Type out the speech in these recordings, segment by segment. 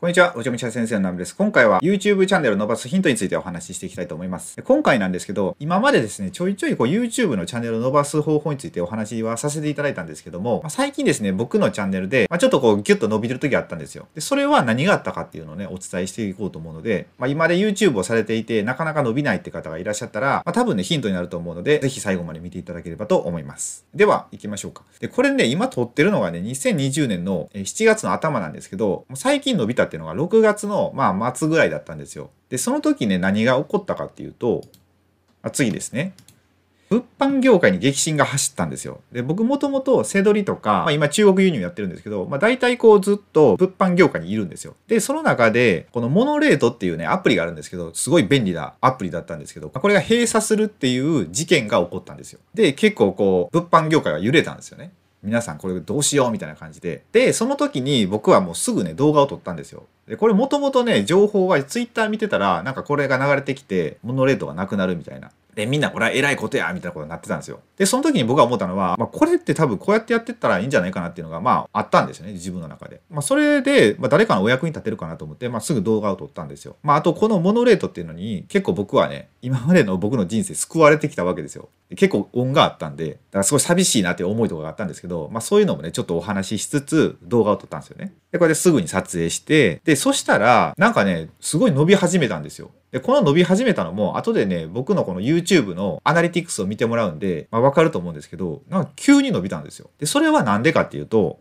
こんにちは、おちょみちゃ先生のナムです。今回は YouTube チャンネルを伸ばすヒントについてお話ししていきたいと思います。今回なんですけど、今までですね、ちょいちょいこう YouTube のチャンネルを伸ばす方法についてお話はさせていただいたんですけども、まあ、最近ですね、僕のチャンネルで、まあ、ちょっとこうギュッと伸びてる時があったんですよ。で、それは何があったかっていうのをね、お伝えしていこうと思うので、まあ、今で YouTube をされていて、なかなか伸びないって方がいらっしゃったら、まあ、多分ね、ヒントになると思うので、ぜひ最後まで見ていただければと思います。では、行きましょうか。で、これね、今撮ってるのがね、2020年の7月の頭なんですけど、最近伸びたっていうのが6月の、まあ、末ぐらいだったんですよ。で、その時ね、何が起こったかっていうと、あ次ですね。物販業界に激震が走ったんですよ。で、僕もともとセドリとか、まあ、今中国輸入やってるんですけど、まあ大体こうずっと物販業界にいるんですよ。で、その中で、このモノレートっていうね、アプリがあるんですけど、すごい便利なアプリだったんですけど、これが閉鎖するっていう事件が起こったんですよ。で、結構こう、物販業界が揺れたんですよね。皆さんこれどうしようみたいな感じで。で、その時に僕はもうすぐね、動画を撮ったんですよ。で、これもともとね、情報はツイッター見てたら、なんかこれが流れてきて、モノレートがなくなるみたいな。で、みんなこれは偉いことやみたいなことになってたんですよ。で、その時に僕が思ったのは、まあ、これって多分こうやってやってったらいいんじゃないかなっていうのが、まあ、あったんですよね、自分の中で。まあ、それで、まあ、誰かのお役に立てるかなと思って、まあ、すぐ動画を撮ったんですよ。まあ、あと、このモノレートっていうのに、結構僕はね、今までの僕の人生救われてきたわけですよ。結構恩があったんで、だからすごい寂しいなっていう思いとかがあったんですけど、まあ、そういうのもね、ちょっとお話ししつつ、動画を撮ったんですよね。で、これですぐに撮影して、で、そしたら、なんかね、すごい伸び始めたんですよ。で、この伸び始めたのも、後でね、僕のこの YouTube のアナリティクスを見てもらうんで、まあ、わかると思うんですけど、なんか急に伸びたんですよ。で、それはなんでかっていうと、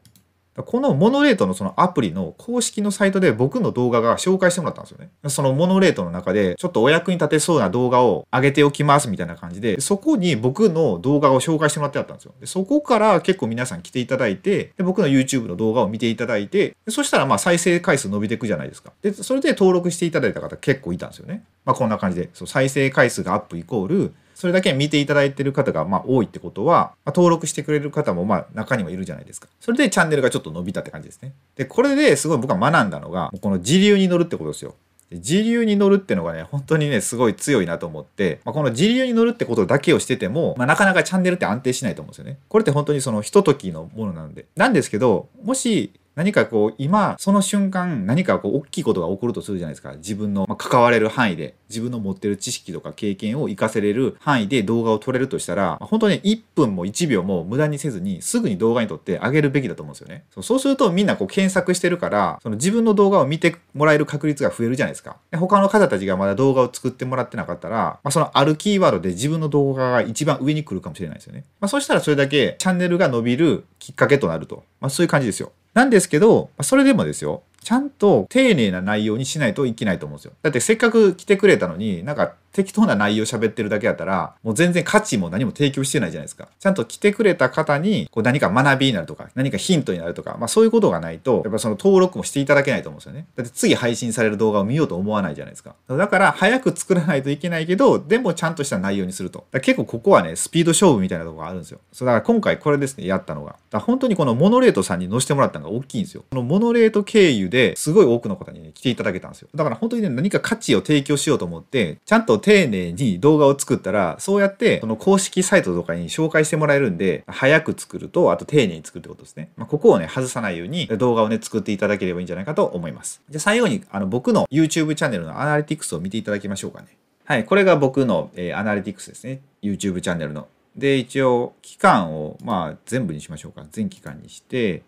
このモノレートのそのアプリの公式のサイトで僕の動画が紹介してもらったんですよね。そのモノレートの中でちょっとお役に立てそうな動画を上げておきますみたいな感じで、そこに僕の動画を紹介してもらってあったんですよ。でそこから結構皆さん来ていただいて、で僕の YouTube の動画を見ていただいて、そしたらまあ再生回数伸びていくじゃないですか。で、それで登録していただいた方結構いたんですよね。まあこんな感じで、そう再生回数がアップイコール、それだけ見ていただいてる方がまあ多いってことは、ま、登録してくれる方もまあ中にはいるじゃないですか。それでチャンネルがちょっと伸びたって感じですね。で、これですごい僕は学んだのが、この時流に乗るってことですよ。時流に乗るってのがね、本当にね、すごい強いなと思って、まあ、この時流に乗るってことだけをしてても、まあ、なかなかチャンネルって安定しないと思うんですよね。これって本当にそのひとときのものなんで。なんですけど、もし何かこう今その瞬間何かこう大きいことが起こるとするじゃないですか。自分の関われる範囲で自分の持ってる知識とか経験を活かせれる範囲で動画を撮れるとしたら本当に1分も1秒も無駄にせずにすぐに動画に撮ってあげるべきだと思うんですよね。そうするとみんなこう検索してるからその自分の動画を見てもらえる確率が増えるじゃないですか。他の方たちがまだ動画を作ってもらってなかったら、まあ、そのあるキーワードで自分の動画が一番上に来るかもしれないですよね、まあ、そしたらそれだけチャンネルが伸びるきっかけとなると、まあ、そういう感じですよ。なんですけど、それでもですよ、ちゃんと丁寧な内容にしないといけないと思うんですよ。だってせっかく来てくれたのに、なんか適当な内容喋ってるだけだったら、もう全然価値も何も提供してないじゃないですか。ちゃんと来てくれた方に、こう何か学びになるとか、何かヒントになるとか、まあそういうことがないと、やっぱその登録もしていただけないと思うんですよね。だって次配信される動画を見ようと思わないじゃないですか。だから早く作らないといけないけど、でもちゃんとした内容にすると。結構ここはね、スピード勝負みたいなとこがあるんですよ。そうだから今回これですね、やったのが。だ本当にこのモノレートさんに乗せてもらったのが大きいんですよ。このモノレート経由ですごい多くの方にね、来ていただけたんですよ。だから本当にね、何か価値を提供しようと思って、ちゃんと丁寧に動画を作ったら、そうやってその公式サイトとかに紹介してもらえるんで、早く作ると、あと丁寧に作るってことですね。まあ、ここをね、外さないように動画をね、作っていただければいいんじゃないかと思います。じゃあ最後に、あの、僕の YouTube チャンネルのアナリティクスを見ていただきましょうかね。はい、これが僕の、えー、アナリティクスですね。YouTube チャンネルの。で、一応、期間を、まあ、全部にしましょうか。全期間にして、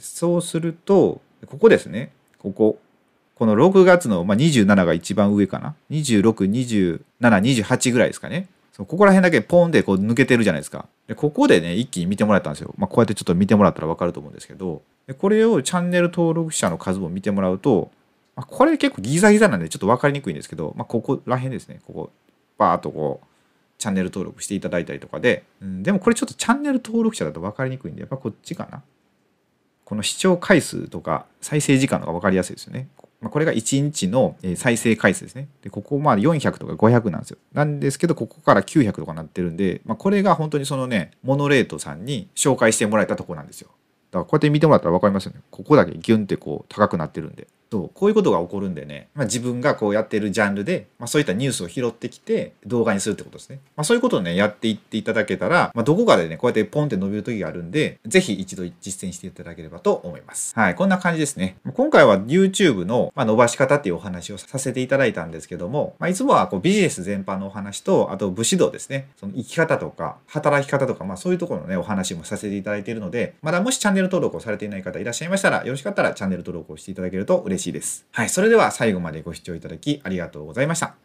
そうすると、ここですね。ここ。この6月の、まあ、27が一番上かな？26、27、28ぐらいですかね。そここら辺だけポンでこう抜けてるじゃないですか。で、ここでね、一気に見てもらったんですよ。まあ、こうやってちょっと見てもらったらわかると思うんですけど、でこれをチャンネル登録者の数を見てもらうと、まあ、これ結構ギザギザなんでちょっと分かりにくいんですけど、まあ、ここら辺ですね。ここ、バーっとこう、チャンネル登録していただいたりとかで、うん、でもこれちょっとチャンネル登録者だと分かりにくいんで、やっぱこっちかな。この視聴回数とか再生時間のが分かりやすいですよね。これが1日の再生回数ですね。で、ここまあ400とか500なんですよ。なんですけど、ここから900とかなってるんで、まあ、これが本当にそのね、モノレートさんに紹介してもらえたとこなんですよ。だからこうやって見てもらったら分かりますよね。ここだけギュンってこう高くなってるんで。そうこういうことが起こるんでね、まあ、自分がこうやってるジャンルで、まあ、そういったニュースを拾ってきて動画にするってことですね。まあ、そういうことをね、やっていっていただけたら、ま、どこかでね、こうやってポンって伸びる時があるんで、ぜひ一度実践していただければと思います。はい、こんな感じですね。今回は YouTube の、ま伸ばし方っていうお話をさせていただいたんですけども、ま、いつもはこうビジネス全般のお話と、あと武士道ですね、その生き方とか、働き方とか、まあそういうところのね、お話もさせていただいているので、まだもしチャンネルル登録をされていない方いらっしゃいましたら、よろしかったらチャンネル登録をしていただけると嬉しいです。はい、それでは最後までご視聴いただきありがとうございました。